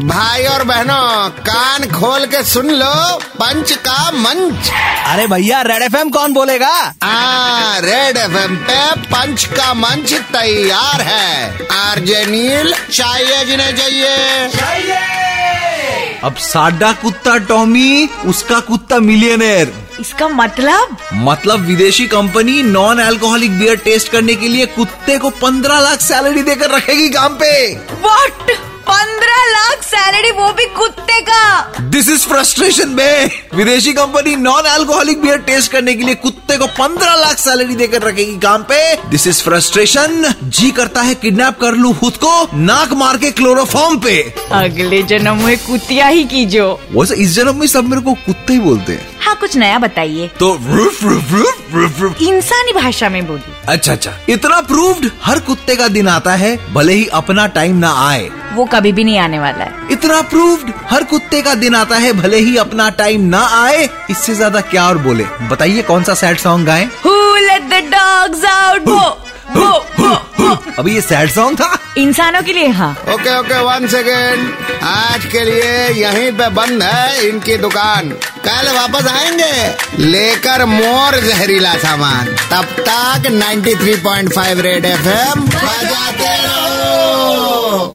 भाई और बहनों कान खोल के सुन लो पंच का मंच। अरे भैया रेड एफएम कौन बोलेगा? आ, रेड एफएम पे पंच का मंच तैयार है। आरजे नील चाहिए जिन्हें चाहिए। अब साडा कुत्ता टॉमी उसका कुत्ता मिलियनेयर इसका मतलब? मतलब विदेशी company non alcoholic beer test करने के लिए कुत्ते को पंद्रह लाख सैलरी देकर रखेगी काम पे। व्हाट पंद्रह लाख सैलरी वो भी कुत्ते का। दिस इज़ फ्रस्ट्रेशन बे। विदेशी company non alcoholic beer test करने के लिए कुत्ते को पंद्रह लाख सैलरी देकर रखेगी काम पे। दिस इज़ फ्रस्ट्रेशन जी करता है किडनैप कर लूँ खुद को नाक मार के क्लोरोफॉर्म पे। अगले जन्म में कुतिया ही कीजो। वैसे इस जन्म में सब मेरे को कुत्ते ही बोलते हैं। हाँ कुछ नया बताइए। तो रुफ रुफ रुफ रुफ रुफ। इंसानी भाषा में बोली अच्छा अच्छा। इतना प्रूव्ड हर कुत्ते का दिन आता है भले ही अपना टाइम ना आए। वो कभी भी नहीं आने वाला है। इतना प्रूव्ड हर कुत्ते का दिन आता है भले ही अपना टाइम ना आए। इससे ज़्यादा क्या और बोले? बताइए कौन सा सैड सॉन्ग गाएँ? Who let the dogs out? वो वो वो वो अभी ये सैड सॉन्ग था। इंसानों के लिए हाँ। ओके ओके वन सेकेंड आज के लिए यहीं पे बंद है इनकी दुकान। कल वापस आएँगे। लेकर मोर जहरीला सामान। तब तक 93.5 रेड एफएम बजाते रहो।